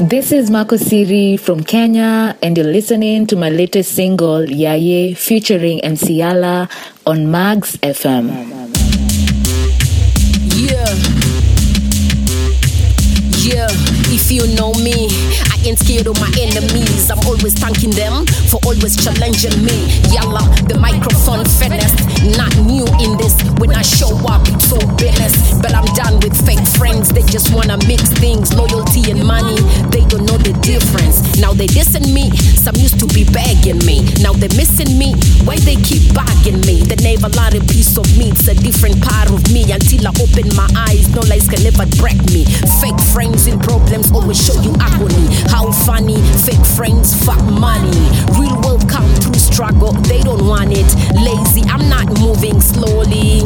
This is Marco Siri from Kenya, and you're listening to my latest single, Yaye, featuring MC Yallah on Mags FM. Yeah. Yeah, if you know me, ain't scared of my enemies. I'm always thanking them for always challenging me. Yallah, the microphone finesse, not new in this. When I show up, it's so business. But I'm done with fake friends. They just wanna mix things, loyalty and money. They don't know the difference. Now they dissing me. Some used to be begging me. Now they missing me. Why they keep bugging me? They never lot a piece of me. It's a different part of me. Until I open my eyes, no lies can ever break me. Fake friends in problems always show you agony. How funny, fake friends, fuck money. Real world come through struggle, they don't want it. Lazy, I'm not moving slowly.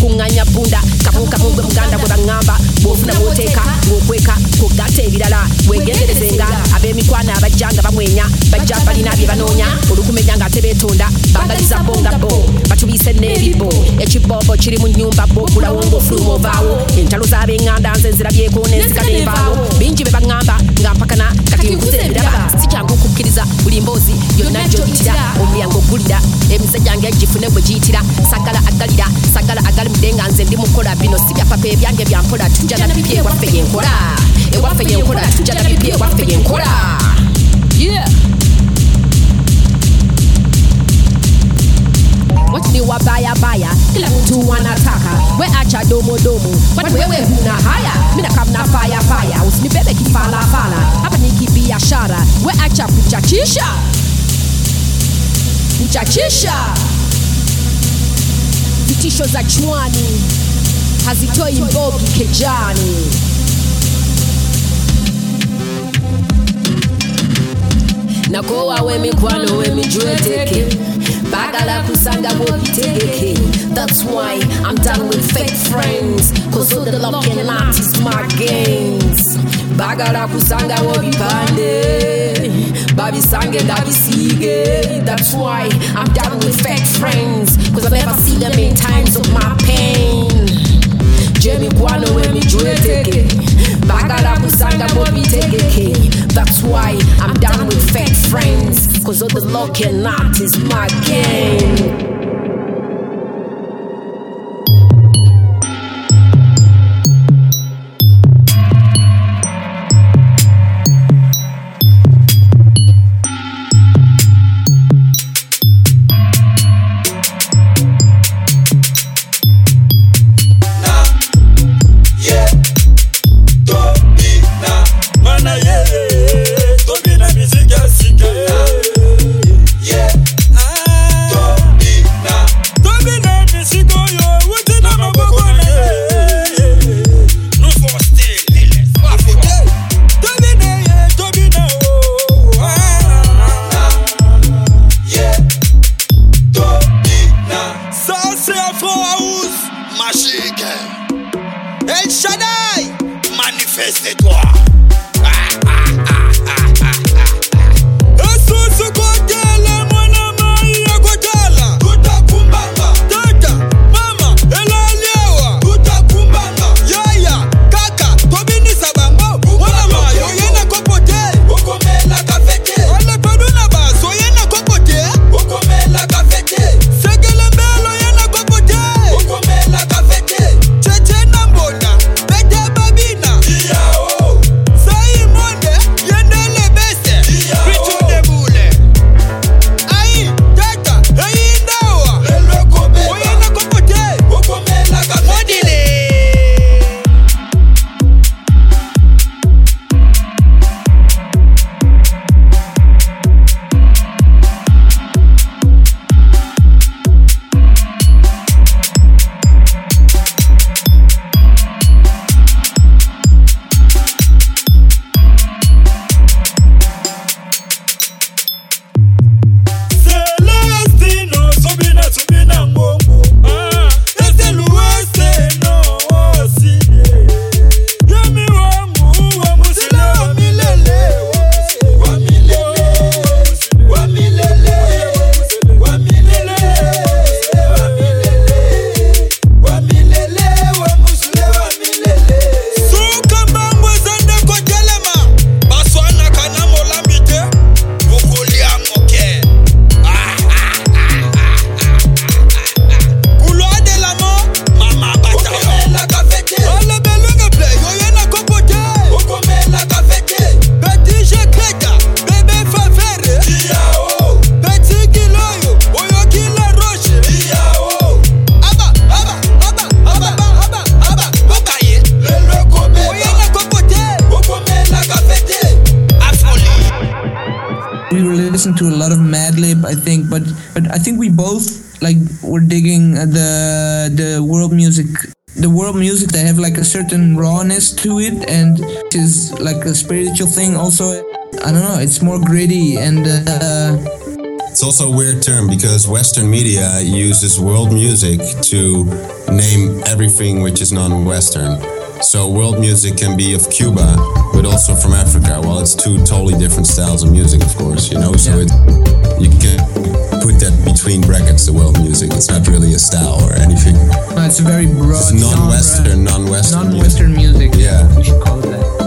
tukunganya bunda kabuka mugwe muganda gwe baŋŋamba bw'ofuna bw'oteeka ng'okweka kugatta ebirala weegenderezenga ab'emikwana abajja nga bamwenya. Bajja balina bye banoonya olukumenya ng'ate beetonda bambaliza bo nga bo. Batubiise n'ebibo ekiboobo kiri mu nnyumba bo gulawo ng'ofuluma ovaawo entalo z'ab'eŋŋanda nze nzirabyeko n'enzika n'envaawo bingi be baŋŋamba nga mpakana kati nkuze ebiraba si kyangu okukkiriza buli mboozi yonna gy'oyitira ogulira emize gyange gifune bwe giyitira. Sagala agalira sagala agalimudde nga nze ndi mukola bino si bya ebyange byampola tujja na ewaffe yenkola ewaffe yenkola tujja na ewaffe yenkola. Ni wabaya baya, kila mtu wanataka we acha domo wewe huna haya, faya faya, usinibebe kifalafala, hapa ni kibiashara, we acha kuchachisha kuchachisha, vitisho za chwani hazitoi mbogi kejani. nakowa wemikwano wemijweteke bagala kusanga bobitegeke that's why i'm done with fake friends cause all the love cannot is my gains bagala kusanga bobipande babisange ndabisige that's why i'm done with fake friends. Cause i never see them in times of my pain. Jemikwano wemijweteke bagala kusanga bobitegeke that's why i'm done with fake friends. Cause all the love cannot is my game I think. But but I think we both like were digging the the world music. The world music that have like a certain rawness to it, and it is like a spiritual thing. Also, I don't know, it's more gritty and. Uh, it's also a weird term because Western media uses world music to name everything which is non Western. So world music can be of Cuba, but also from Africa. Well, it's two totally different styles of music, of course, you know. So yeah. it you can put that between brackets. The world music, it's not really a style or anything. No, it's a very broad. It's non-Western, non-Western, non-Western music. music. Yeah, we should call it that.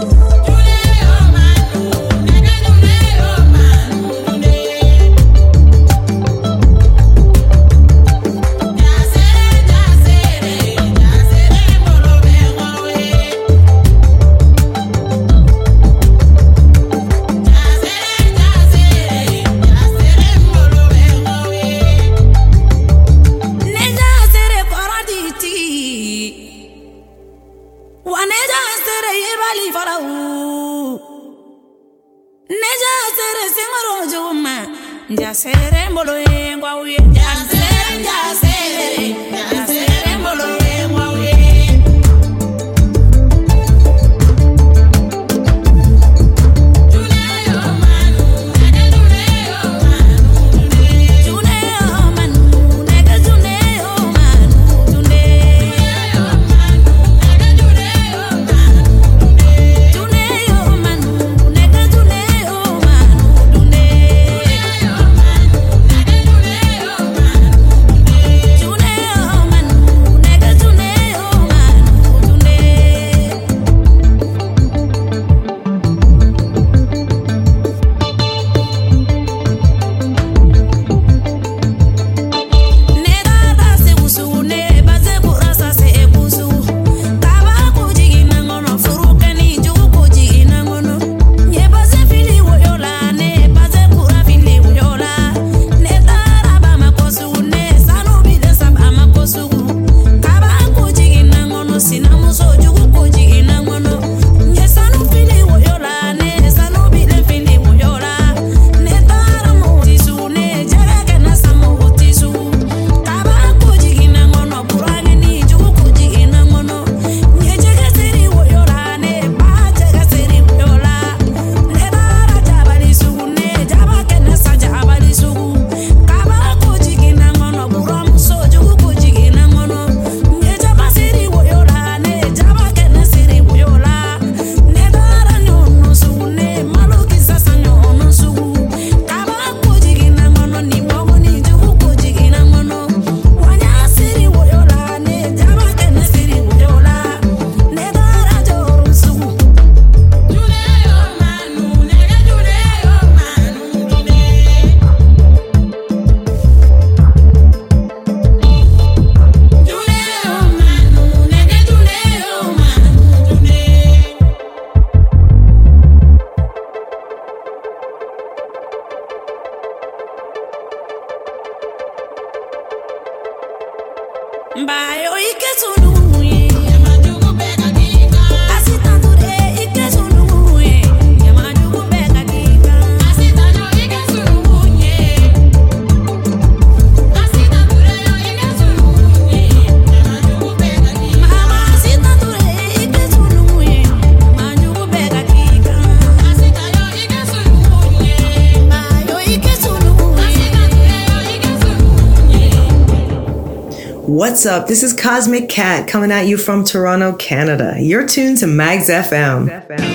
Up? This is Cosmic Cat coming at you from Toronto, Canada. You're tuned to Mags FM. FM.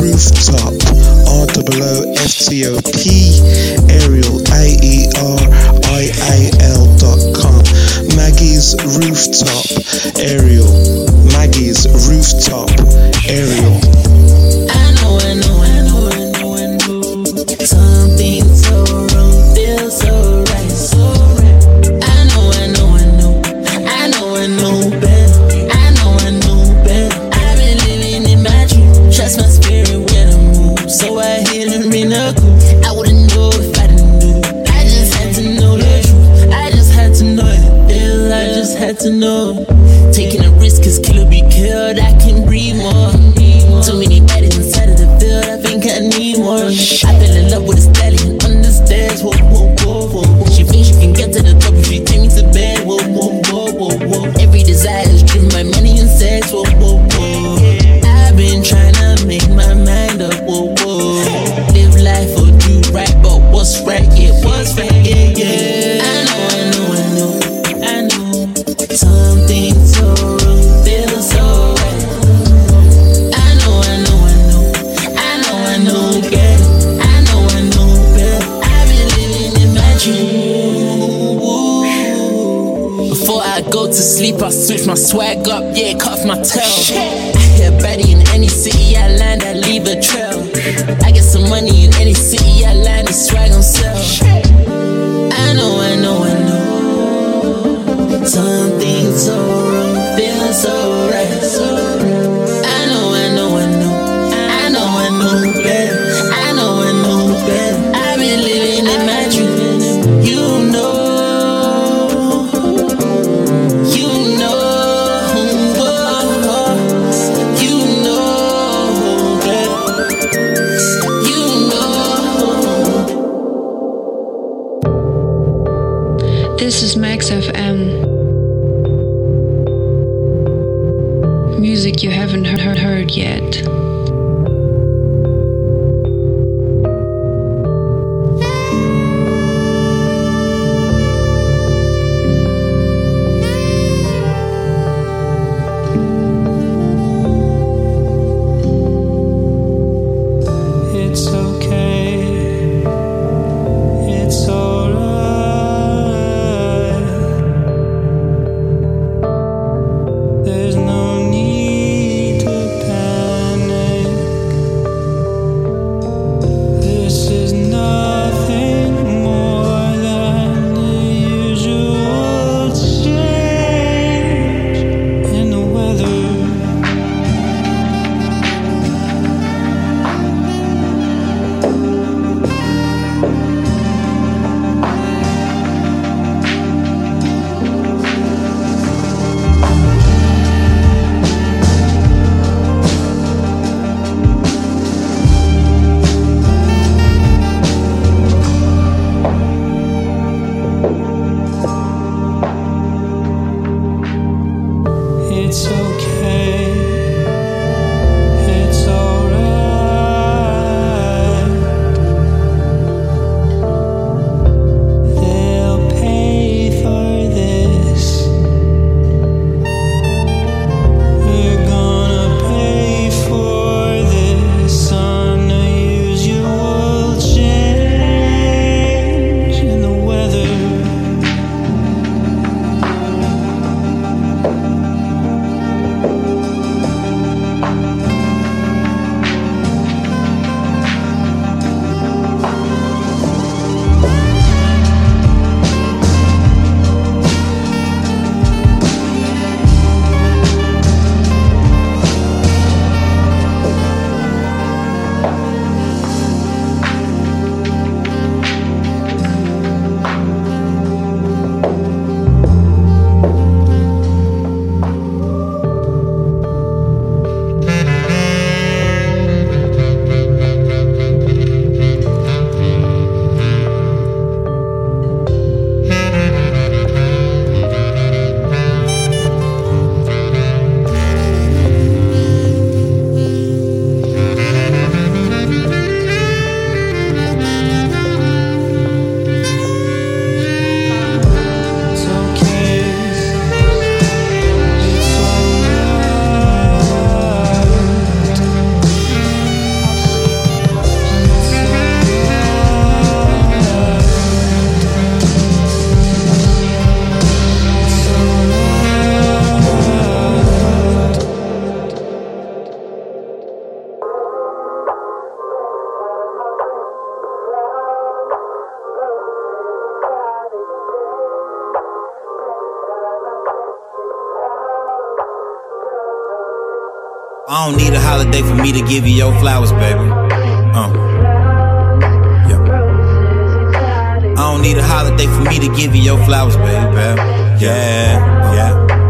Rooftop, R O F T O P, Aerial, A E R I A L dot com. Maggie's Rooftop, Aerial. Maggie's Rooftop, Aerial. I know, I know, I know, I know, I know. Something swag up, yeah, cuff my tail. I don't need a holiday for me to give you your flowers, baby. Uh. Yeah. I don't need a holiday for me to give you your flowers, baby. Yeah, yeah, yeah.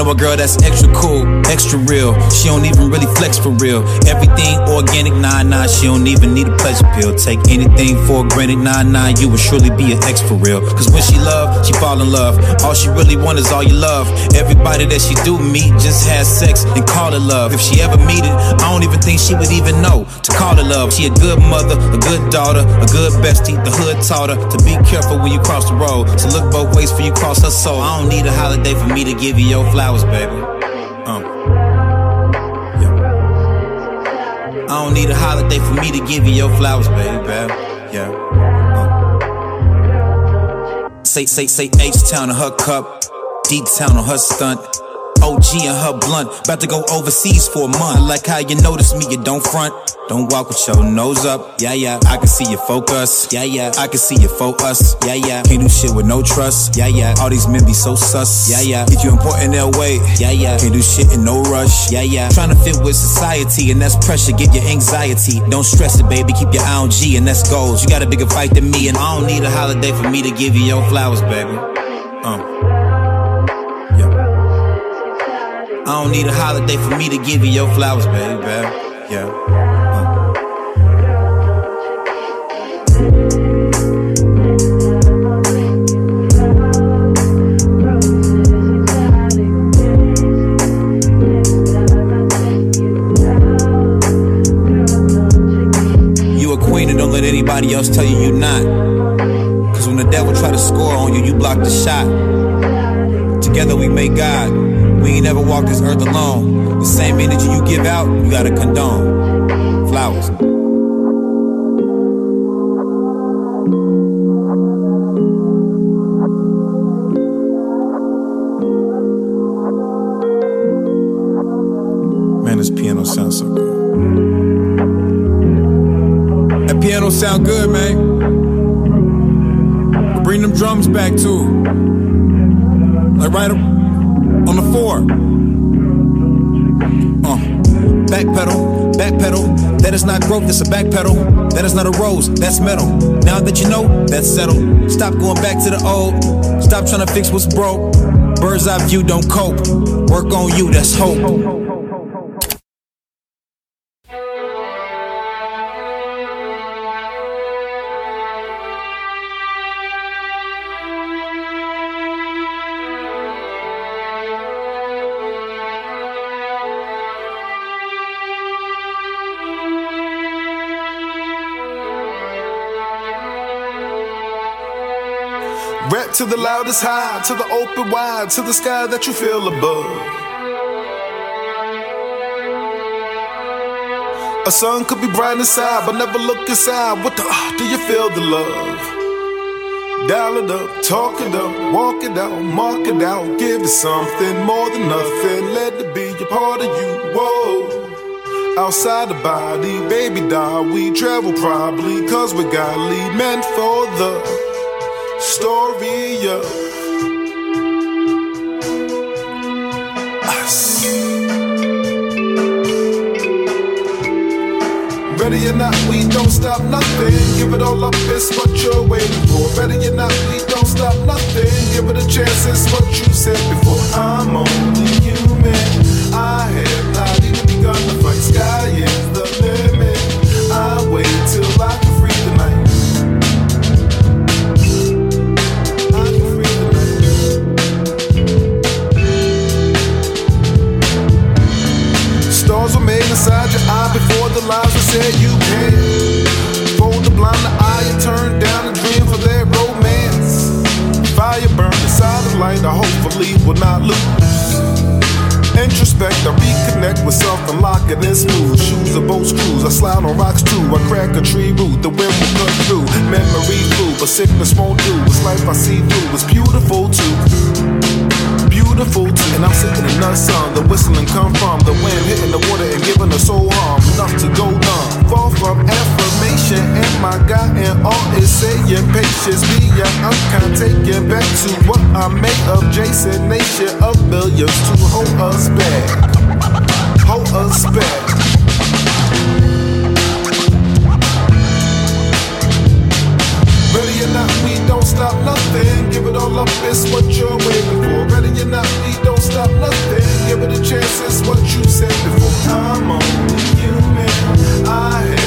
Know a girl that's extra cool, extra real. She don't even really flex for real. Everything organic, nah, nah. She don't even need a pleasure pill. Take anything for granted, nah, nah. You will surely be an ex for real. Cause when she love, she fall in love. All she really want is all you love. Everybody that she do meet just has sex and call it love. If she ever meet it, I don't even think she would even know to call it love. She a good mother, a good daughter, a good bestie. The hood taught her to be careful when you cross the road. To look both ways for you cross her soul. I don't need a holiday for me to give you your flowers, baby. Uh. Yeah. I don't need a holiday for me to give you your flowers, baby. Yeah. Uh. Say, say, say H Town on her cup. D-Town on her stunt. OG and her blunt, about to go overseas for a month. I like how you notice me, you don't front. Don't walk with your nose up, yeah, yeah. I can see your focus, yeah, yeah. I can see your focus, yeah, yeah. Can't do shit with no trust, yeah, yeah. All these men be so sus, yeah, yeah. If you important, they'll wait, yeah, yeah. Can't do shit in no rush, yeah, yeah. Trying to fit with society, and that's pressure, get your anxiety. Don't stress it, baby, keep your eye on G, and that's goals. You got a bigger fight than me, and I don't need a holiday for me to give you your flowers, baby. Uh. I don't need a holiday for me to give you your flowers, baby. Yeah. And anybody else tell you you're not. Cause when the devil try to score on you, you block the shot. Together we make God. We ain't never walked this earth alone. The same energy you give out, you gotta condone. Flowers. Sound good, man. Bring them drums back too. Like right on the four. Uh, back pedal, back pedal. That is not growth, that's a back pedal. That is not a rose, that's metal. Now that you know, that's settled. Stop going back to the old. Stop trying to fix what's broke. Bird's eye view don't cope. Work on you, that's hope. To the loudest high, to the open wide, to the sky that you feel above. A sun could be bright inside, but never look inside. What the? ah, do you feel the love? Dial it up, talk it up, walk it out, mark it out. Give it something more than nothing. Let it be a part of you. Whoa. Outside the body, baby doll, we travel probably, cause we got lead meant for the story of us. Ready or not, we don't stop nothing. Give it all up, it's what you're waiting for. Ready or not, we don't stop nothing. Give it a chance, it's what you said before. I'm only human. Lies were said you can. Fold the blind eye and turn down the dream for their romance. Fire burn inside the light, I hopefully will not lose. Introspect, I reconnect with self and lock it in smooth. Shoes are both screws, I slide on rocks too. I crack a tree root, the wind will cut through. Memory flew, but sickness won't do. It's life I see through, it's beautiful too too. And I'm sitting in the sun, the whistling come from the wind hitting the water and giving us soul harm enough to go numb. Far from affirmation, and my God and all is saying patience. Be ya, I'm kind taken back to what I made of Jason Nation of billions to hold us back, hold us back. Ready or not, we don't stop nothing. Give it all up, it's what you're waiting don't stop nothing. Give it a chance, it's what you said before. I'm only human. I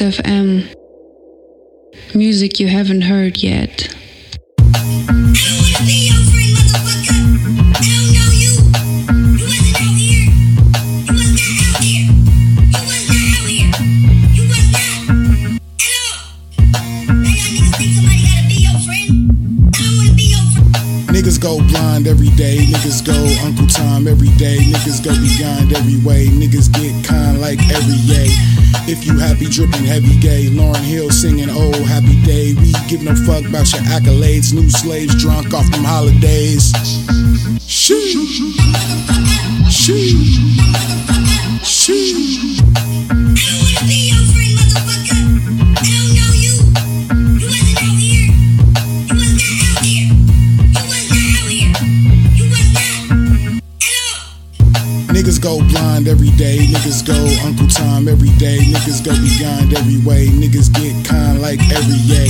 Max FM. Um, music you haven't heard yet. Uncle Tom every day, niggas go beyond every way, niggas get kind like every yay. If you happy, dripping heavy gay, Lauryn Hill singing Oh Happy Day. We give no fuck about your accolades, new slaves drunk off them holidays. Shoo, shoo, shoo. Niggas every day, niggas go Uncle Tom every day, niggas go beyond every way, niggas get kind like every yay.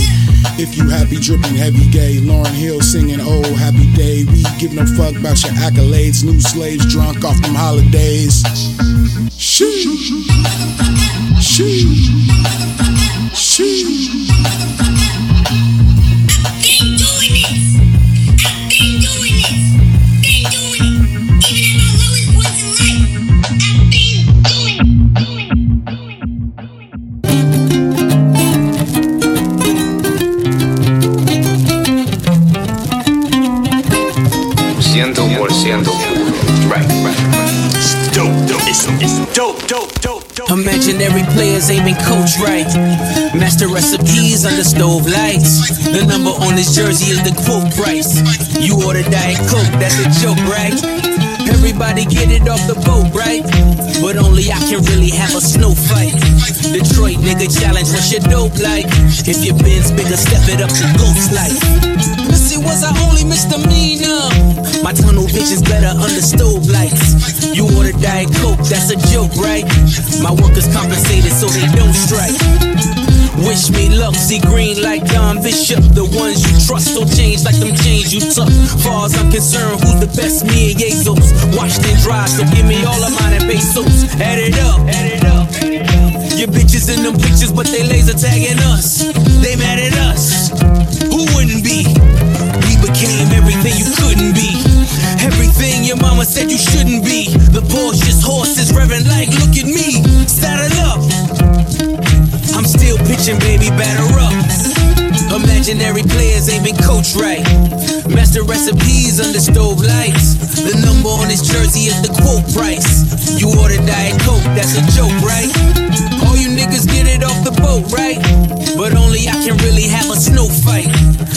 If you happy, dripping heavy gay, Lauryn Hill singing Oh Happy Day. We give no fuck about your accolades, new slaves drunk off them holidays. Shoo, shoo, shoo. Dope, dope, dope, dope. Imaginary players aiming coach right. Master recipes under stove lights. The number on his jersey is the quote price. You order Diet Coke, that's a joke, right? Everybody get it off the boat, right? But only I can really have a snow fight. Detroit nigga challenge, what's your dope like? If your Benz bigger, step it up to ghost life. It was I only misdemeanor. My tunnel vision's better under stove lights. You order Diet Coke, that's a joke, right? My workers compensated so they don't strike. Wish me luck, see green like Don Bishop. The ones you trust don't change like them chains you took. Far as I'm concerned, who's the best? Me and Jesus. Washed and dry, so give me all of mine and pesos. Add it up, add it up. Your bitches in them pictures, but they laser tagging us. They mad at us. Who wouldn't be? We became everything you couldn't be. Everything your mama said you shouldn't be. The Porsche's horses revving like, look at pitching, baby, batter up. Imaginary players ain't been coached right. Master recipes under stove lights. The number on his jersey is the quote price. You order Diet Coke, that's a joke, right? All you niggas get it off the boat, right? But only I can really have a snow fight.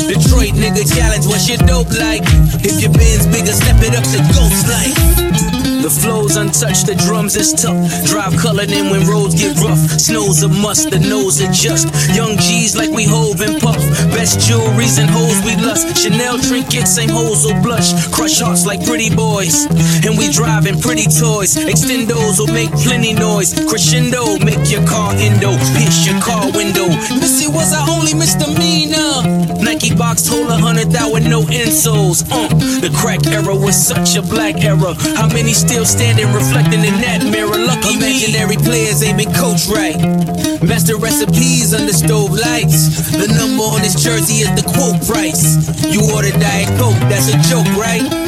Detroit nigga challenge, what's your dope like? If your Benz bigger, step it up to ghost life. The flow's untouched, the drums is tough. Drive colored in when roads get rough. Snow's a must, the nose adjust. Young G's like we hove and puff. Best jewelries and hoes we lust. Chanel trinkets, same hoes will blush. Crush hearts like pretty boys. And we driving pretty toys. Extendos will make plenty noise. Crescendo, make your car endo. Pierce your car window. Missy was our only misdemeanor. Nike box told a hundred thou with no insoles. Uh, the crack era was such a black era. How many still standing reflecting in that mirror? Lucky Imaginary players ain't been coached right. Master recipes under stove lights. The number on his jersey is the quote price. You order Diet Coke, that's a joke, right?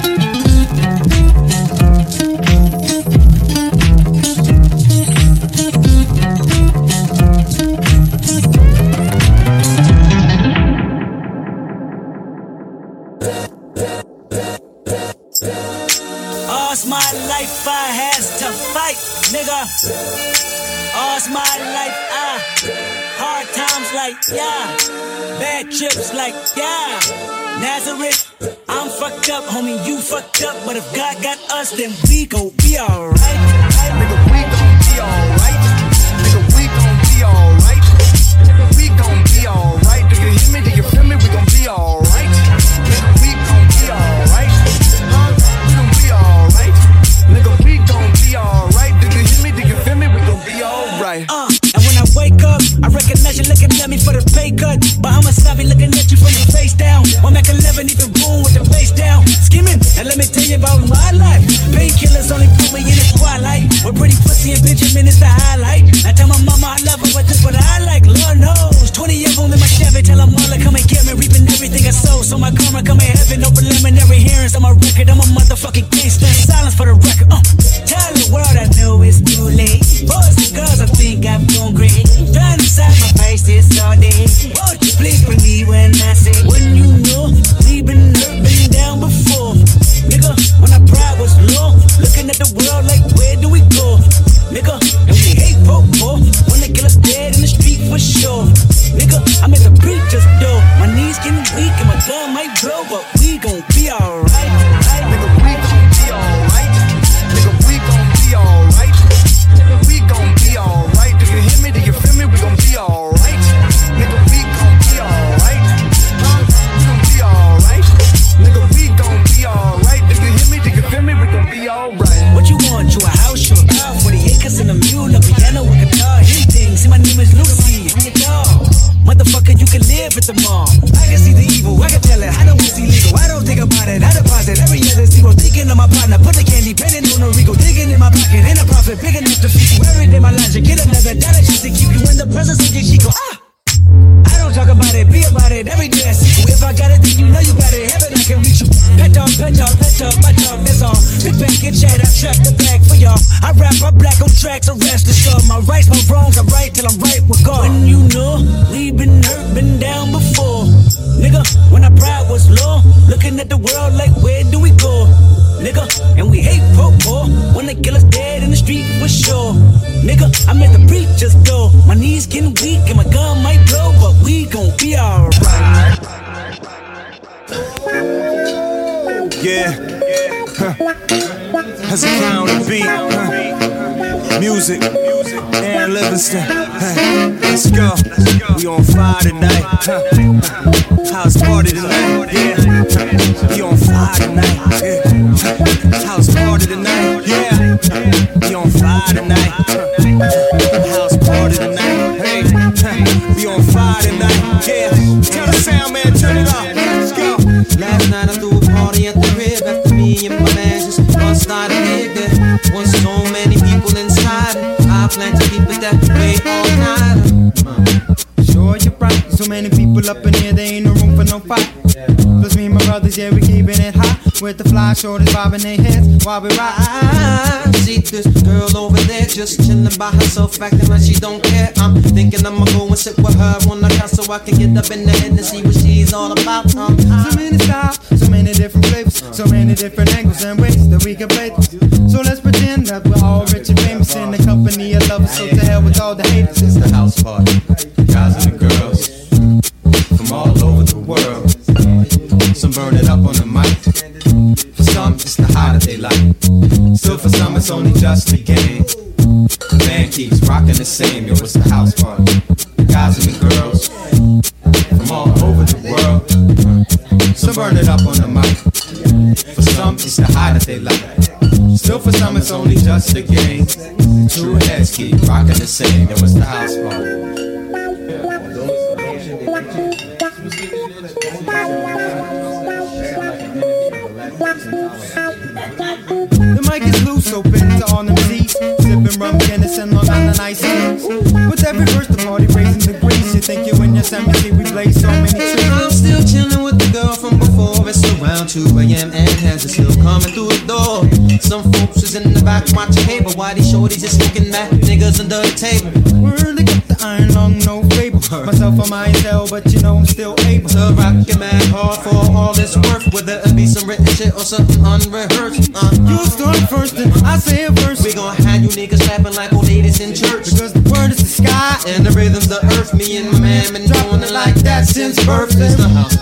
Like yeah, bad trips like yeah. Nazareth, I'm fucked up, homie, you fucked up. But if God got us, then we gon' be alright. For the pay cut. But I'm a savvy looking at you from the face down. One Mac 11, even boom with the face down. Skimming, and let me tell you about my life. Painkillers only put me in the twilight. With pretty pussy and Benjamin is the highlight. I tell my mama I love her, but this what I like. Lord knows. 20 of them in my Chevy. Tell them all to come and get me. Reaping everything I sow. So my karma come in heaven. No preliminary hearings on my record. I'm a motherfucking gangster. Silence for the record. Uh, tell the world I know it's too late. Boys and girls, I think I'm doing great. Trying inside my face day. Me when I say, when you herself, acting like she don't care. I'm thinking I'ma go and sit with her on the couch so I can get up in the head and see what she's all about. Um, So many styles, so many different flavors, so many different angles and ways that we can play. this. So let's pretend that we're all rich and famous in the company of lovers. So to hell with all the haters. It's the house party. They like. Still, for some, it's only just a game. Two heads keep rocking the same. Yo, it's the house party. The mic is loose, open to all them Z's. Sipping rum, Guinness, and Long Island iced teas. With every verse, the party raising degrees. You think you in Yosemite, we blaze so many trees. I'm still chilling with the girl from before. It's around 2 a.m. is in the back watching cable. Why these shorties just looking at niggas under the table? They got the iron long, no fable. Myself, I might tell, but you know I'm still able To rock your man hard for all it's worth. Whether it be some written shit or something unrehearsed. Uh, You start first, and I say it first. we gon' have you niggas clapping like old ladies in church. Because the word is the sky, And the rhythm's the earth. Me and my man been doing it like that since birth. It's the house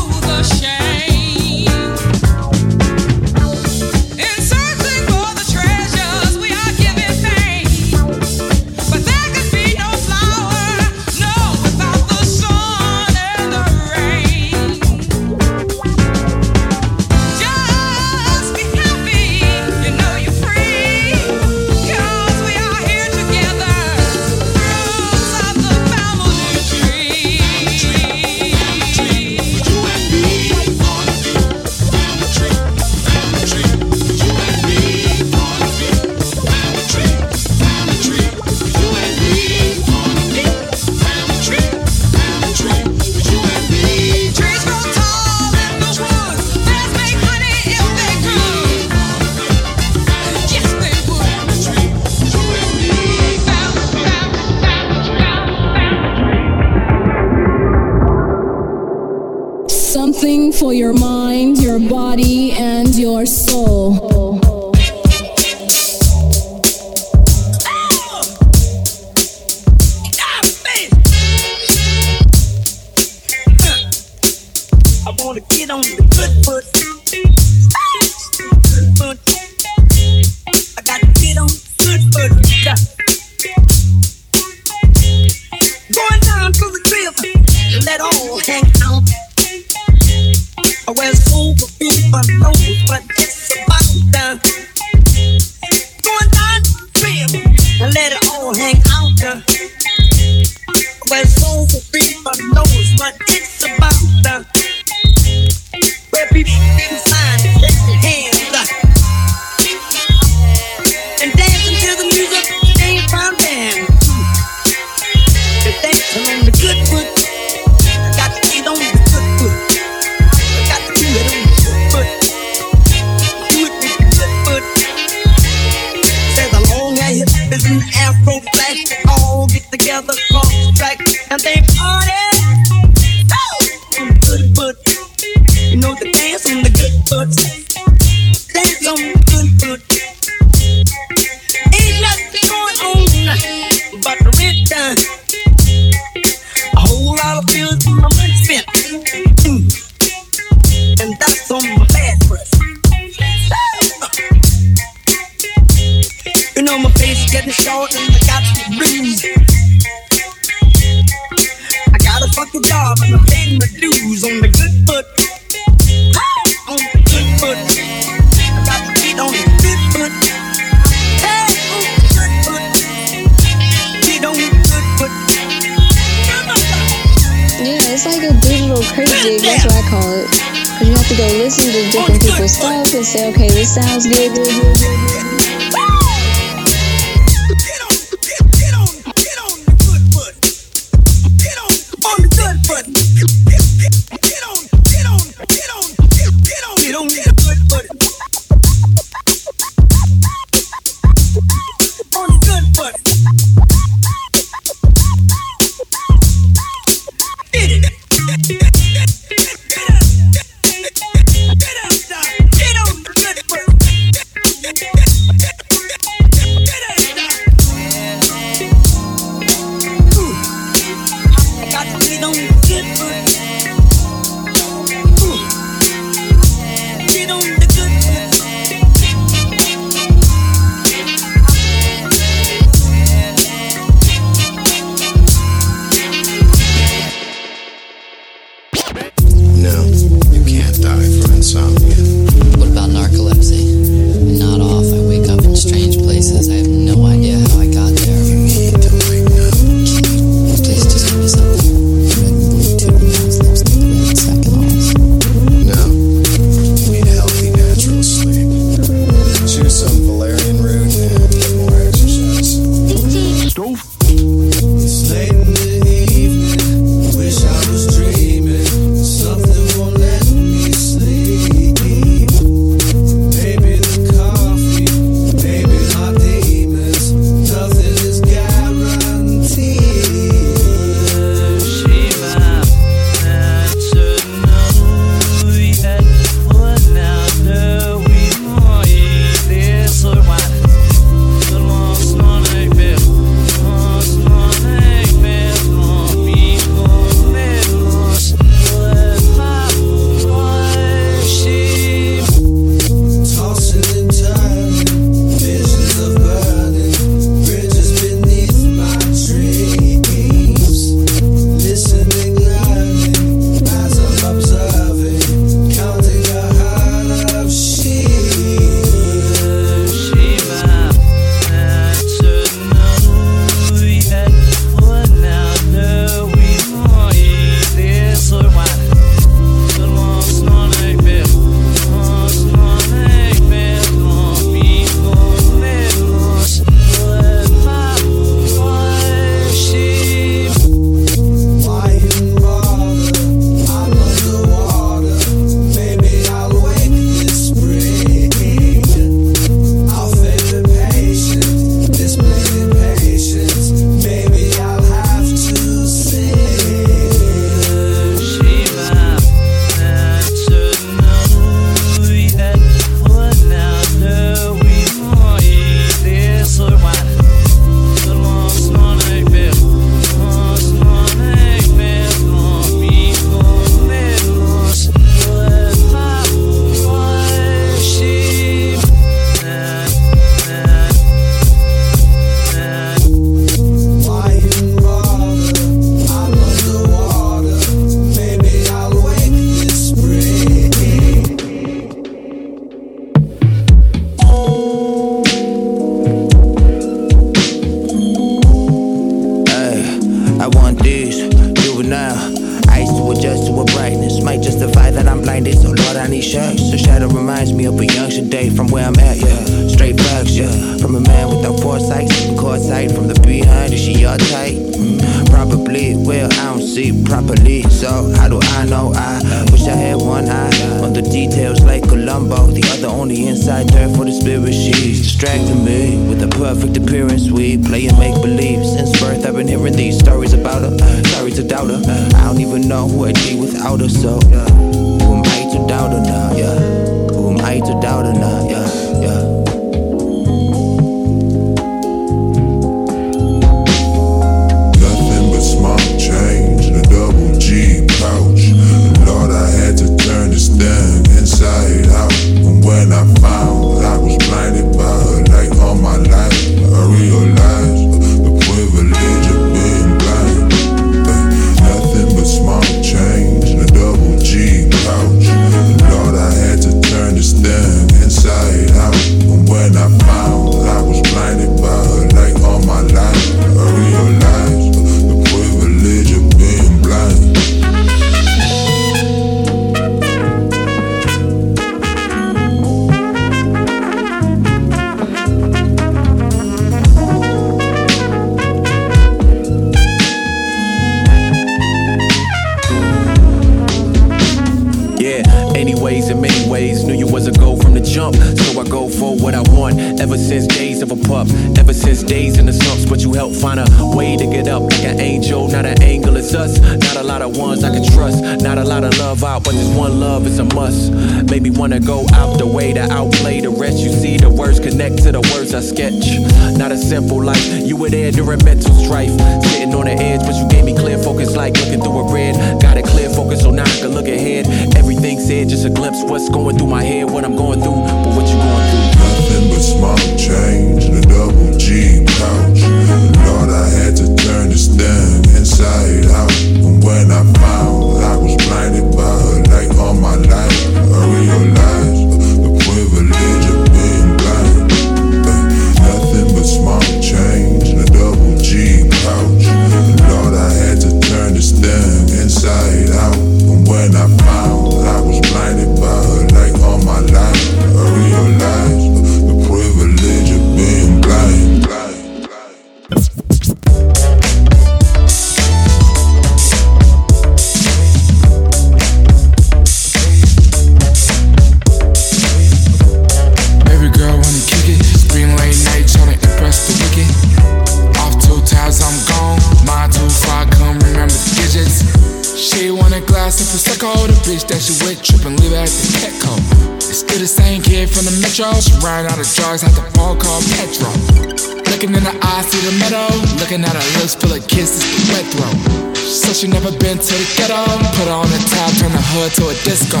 ice of kisses, wet throat. Says she never been to the ghetto. Put on a top, turn the hood to a disco.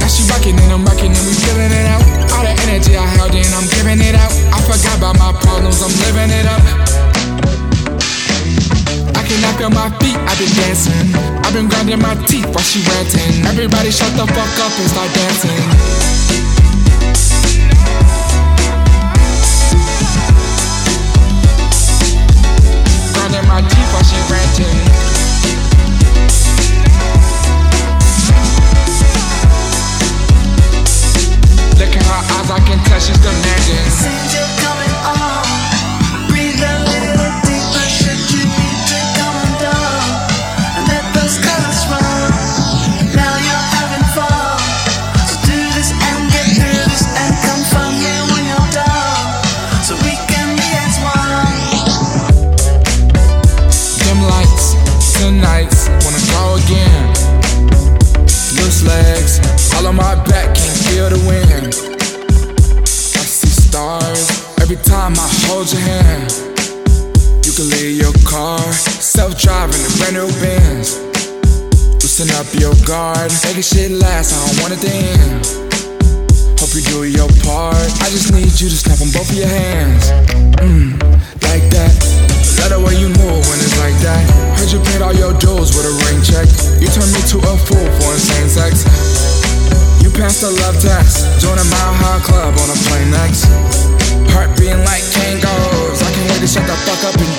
Now she rockin' and I'm rockin' and we feelin' it out. All the energy I held in, I'm giving it out. I forgot about my problems, I'm living it up. I cannot feel my feet, I've been dancing. I've been grinding my teeth while she ranting. Everybody shut the fuck up and start dancing. shit last, I don't want it to end. Hope you do your part. I just need you to snap on both of your hands. mmm, like that. Love the way you move when it's like that. Heard you paid all your dues with a ring check. You turned me to a fool for insane sex. You passed the love test. Join a mile high club on a plane next. Heart being like tangos. I can't wait to shut the fuck up and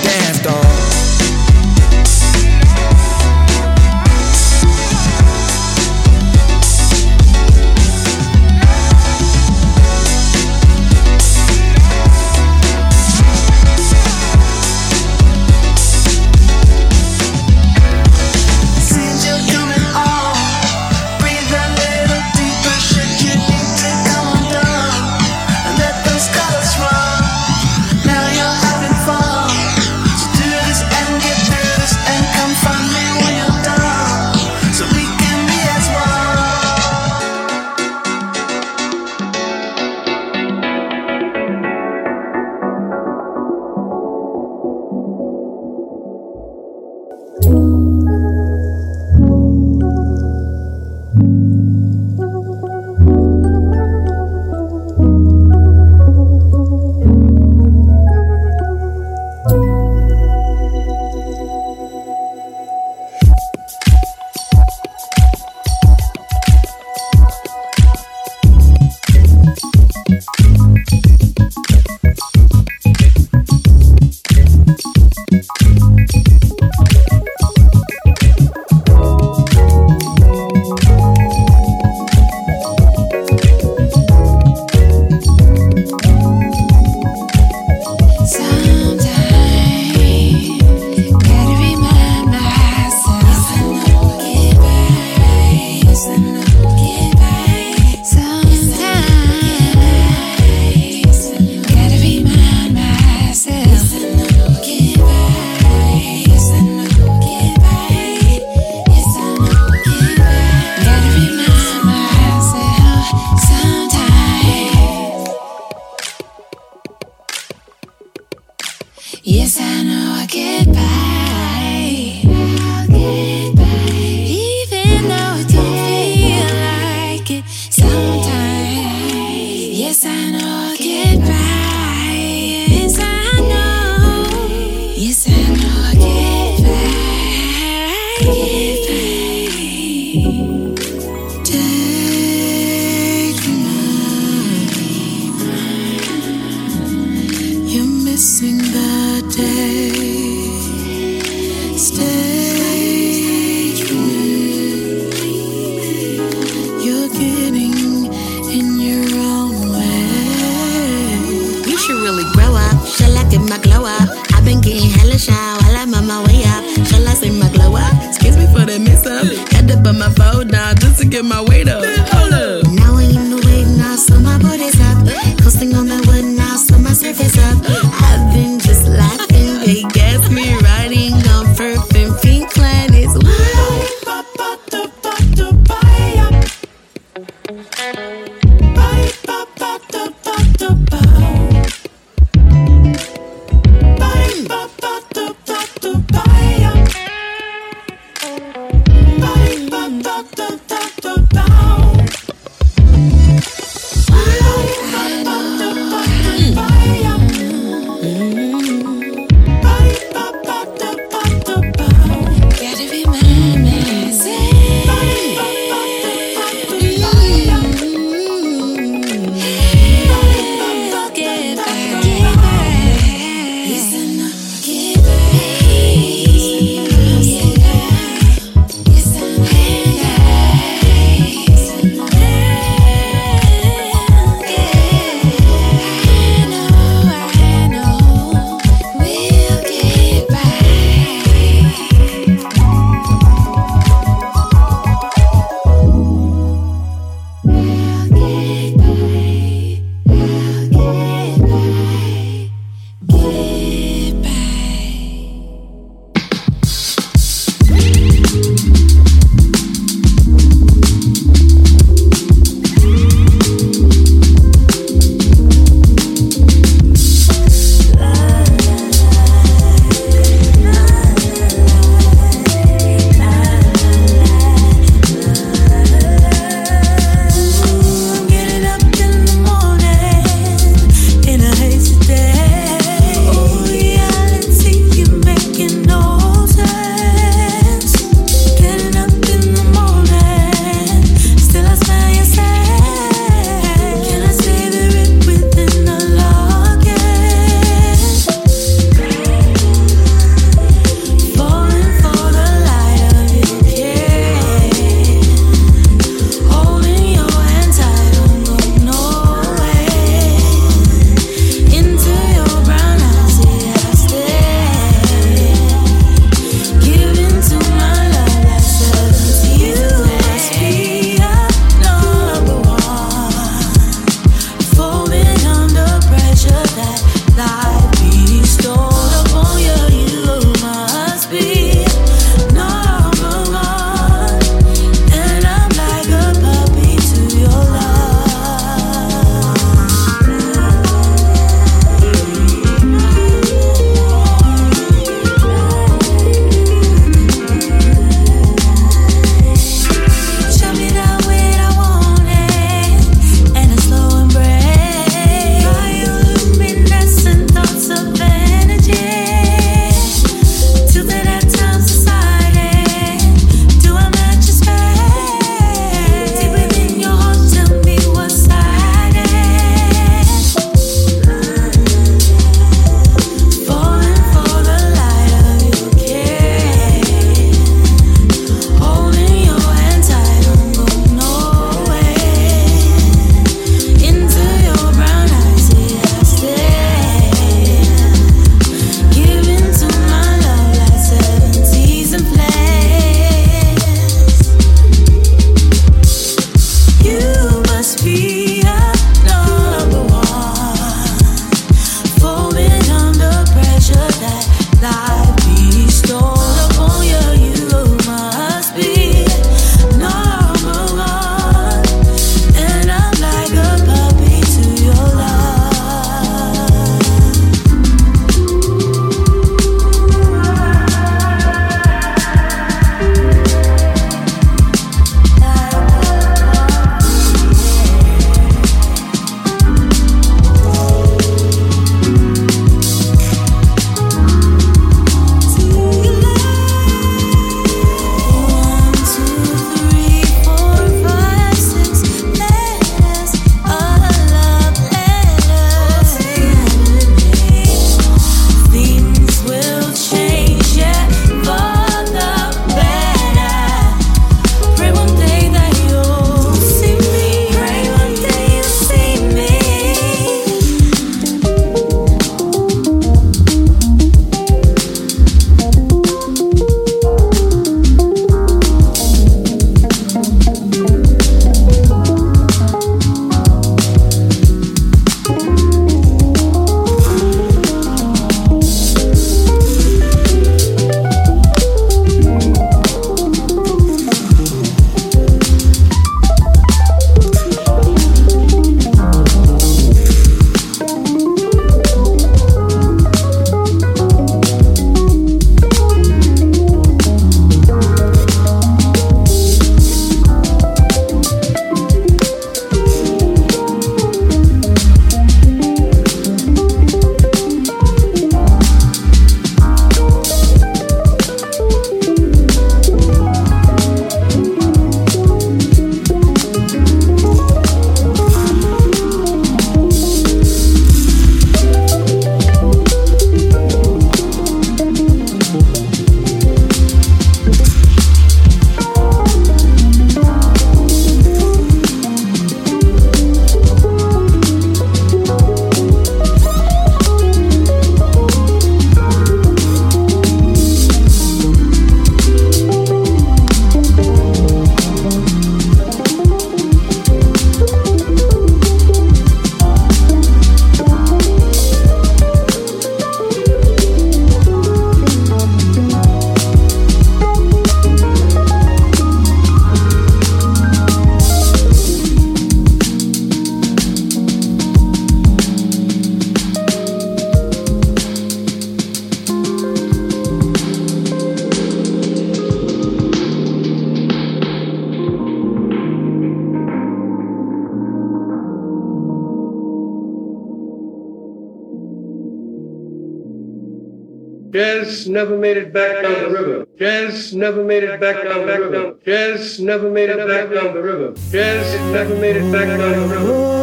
never made it back down the river. Jazz never made it back down the river. Jazz never made it back down the river. Jazz never made it back down the river.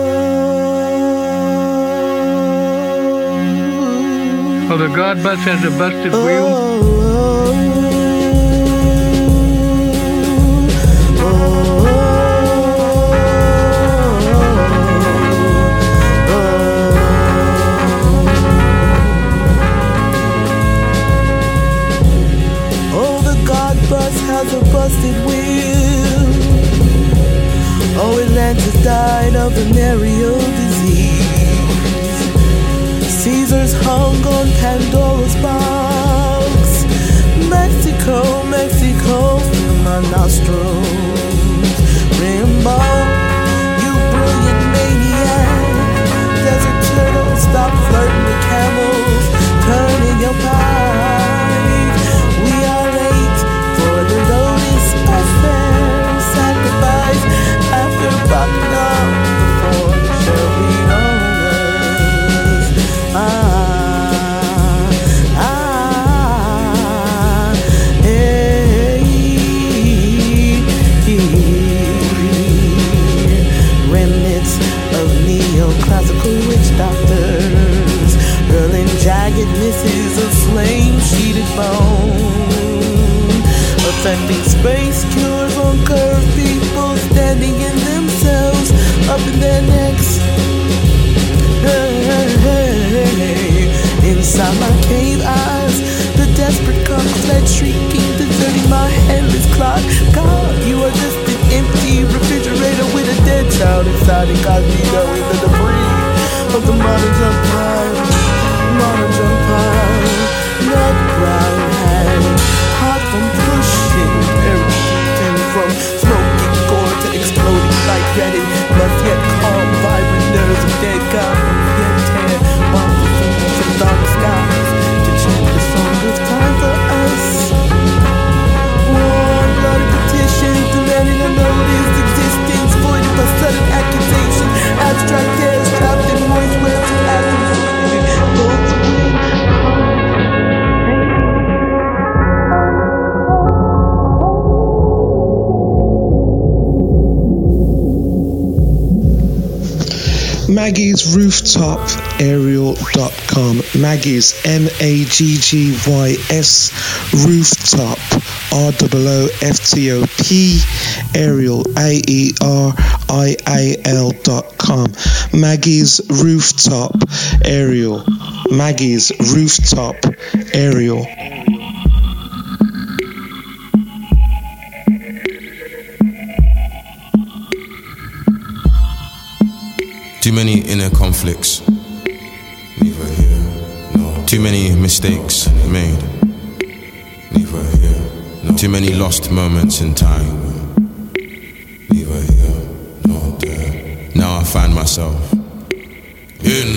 Oh, the God bus has a busted wheel. Busted wheel. Oh, Atlantis died of venereal disease. Caesar's hung on Pandora's box. Mexico, Mexico, fill my nostrils. Rimbaud, you brilliant maniac. Desert turtle, stop flirting with camels. Turn in your pipe. Doctors, hurling jagged misses of flame-sheeted bone, affecting space cures on curved people standing in themselves. Up in their necks. Inside my cave eyes, the desperate fled shrieking, deserting my endless clock. God, you are just an empty refrigerator with a dead child inside incognito in the debris of the junk pile. Junk pile, nut brown hand, hot from pushing, everything from smoking core to exploding like ready, left yet calm, vibrant nerves of dead God, Maggy's Rooftop Aerial.com. Maggy's M A G G Y S Rooftop R O O F T O P Aerial A E R I A L dot com. Maggy's Rooftop Aerial. Maggy's Rooftop Aerial. Many inner conflicts. Neither here, no. Too many mistakes made. Neither here, no. Too many lost moments in time. Neither here, nor there. Now I find myself in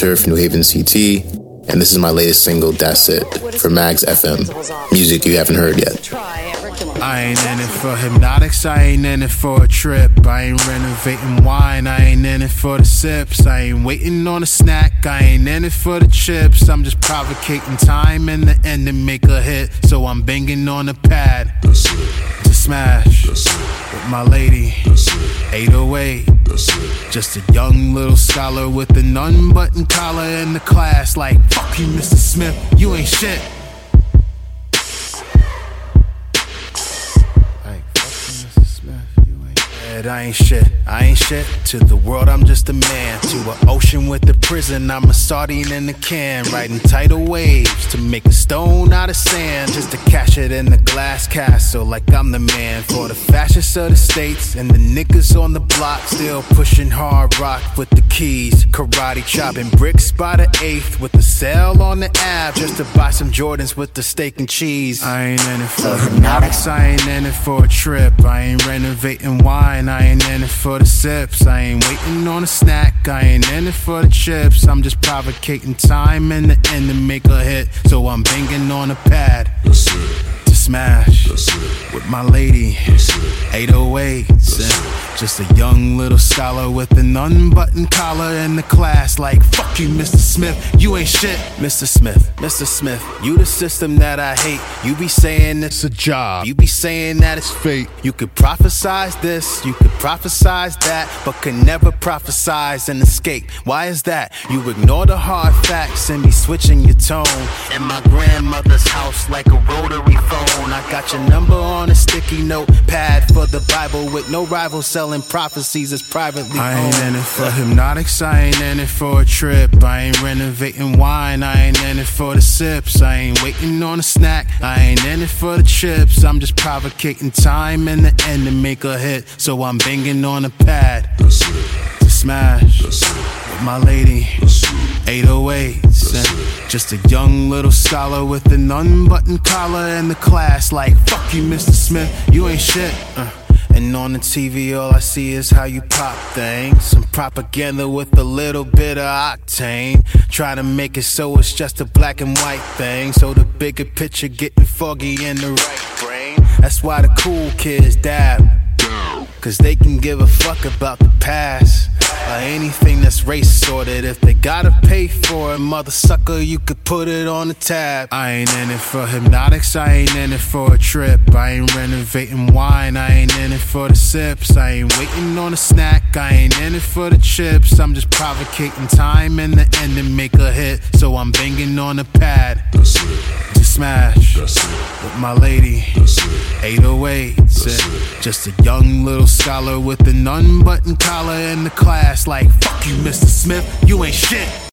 from New Haven CT, and this is my latest single, That's It, for Mags FM. Music you haven't heard yet. I ain't in it for hypnotics, I ain't in it for a trip. I ain't renovating wine, I ain't in it for the sips. I ain't waiting on a snack, I ain't in it for the chips. I'm just provocating time and the end to make a hit. So I'm banging on the pad to smash with my lady. 808. Just a young little scholar with an unbuttoned collar in the class. Like, fuck you, Mr. Smith, you ain't shit. Said I ain't shit, I ain't shit. To the world, I'm just a man. To an ocean with a prison, I'm a sardine in a can. Riding tidal waves to make a stone out of sand. Just to cash it in the glass castle, like I'm the man. For the fascists of the states and the niggas on the block, still pushing hard rock with the keys. Karate chopping bricks by the eighth with the sale on the app. Just to buy some Jordans with the steak and cheese. I ain't in it for hypnotics, I ain't in it for a trip. I ain't renovating wine, I ain't in it for the sips. I ain't waiting on a snack, I ain't in it for the chips. I'm just provocating time in the end to make a hit. So I'm banging on a pad to smash with my lady. 808s. Just a young little scholar with an unbuttoned collar in the class. Like, fuck you, Mr. Smith, you ain't shit. Mr. Smith, Mr. Smith, you the system that I hate. You be saying it's a job, you be saying that it's fate. You could prophesize this, you could prophesize that, but can never prophesize and escape. Why is that? You ignore the hard facts and be switching your tone. In my grandmother's house, like a rotary phone. I got your number on a sticky note pad for the Bible with no rival selling prophecies as privately I ain't in it for hypnotics, I ain't in it for a trip. I ain't renovating wine, I ain't in it for the sips. I ain't waiting on a snack, I ain't in it for the chips. I'm just provocating time and the end to make a hit. So I'm banging on a pad to smash with my lady. 808s. And just a young little scholar with an unbuttoned collar in the class. Like, fuck you, Mr. Smith, you ain't shit. Uh. And on the TV, all I see is how you pop things. Some propaganda with a little bit of octane. Try to make it so it's just a black and white thing. So the bigger picture getting foggy in the right brain. That's why the cool kids dab. Cause they can give a fuck about the past. Or anything that's race sorted. If they gotta pay for it, mother sucker, you could put it on the tab. I ain't in it for hypnotics, I ain't in it for a trip. I ain't renovating wine, I ain't in it for the sips. I ain't waiting on a snack, I ain't in it for the chips. I'm just provocating time and the end to make a hit. So I'm banging on the pad to smash with my lady. 808s. Just a young little scholar with an unbuttoned collar in the class. Like, fuck you, Mr. Smith, you ain't shit.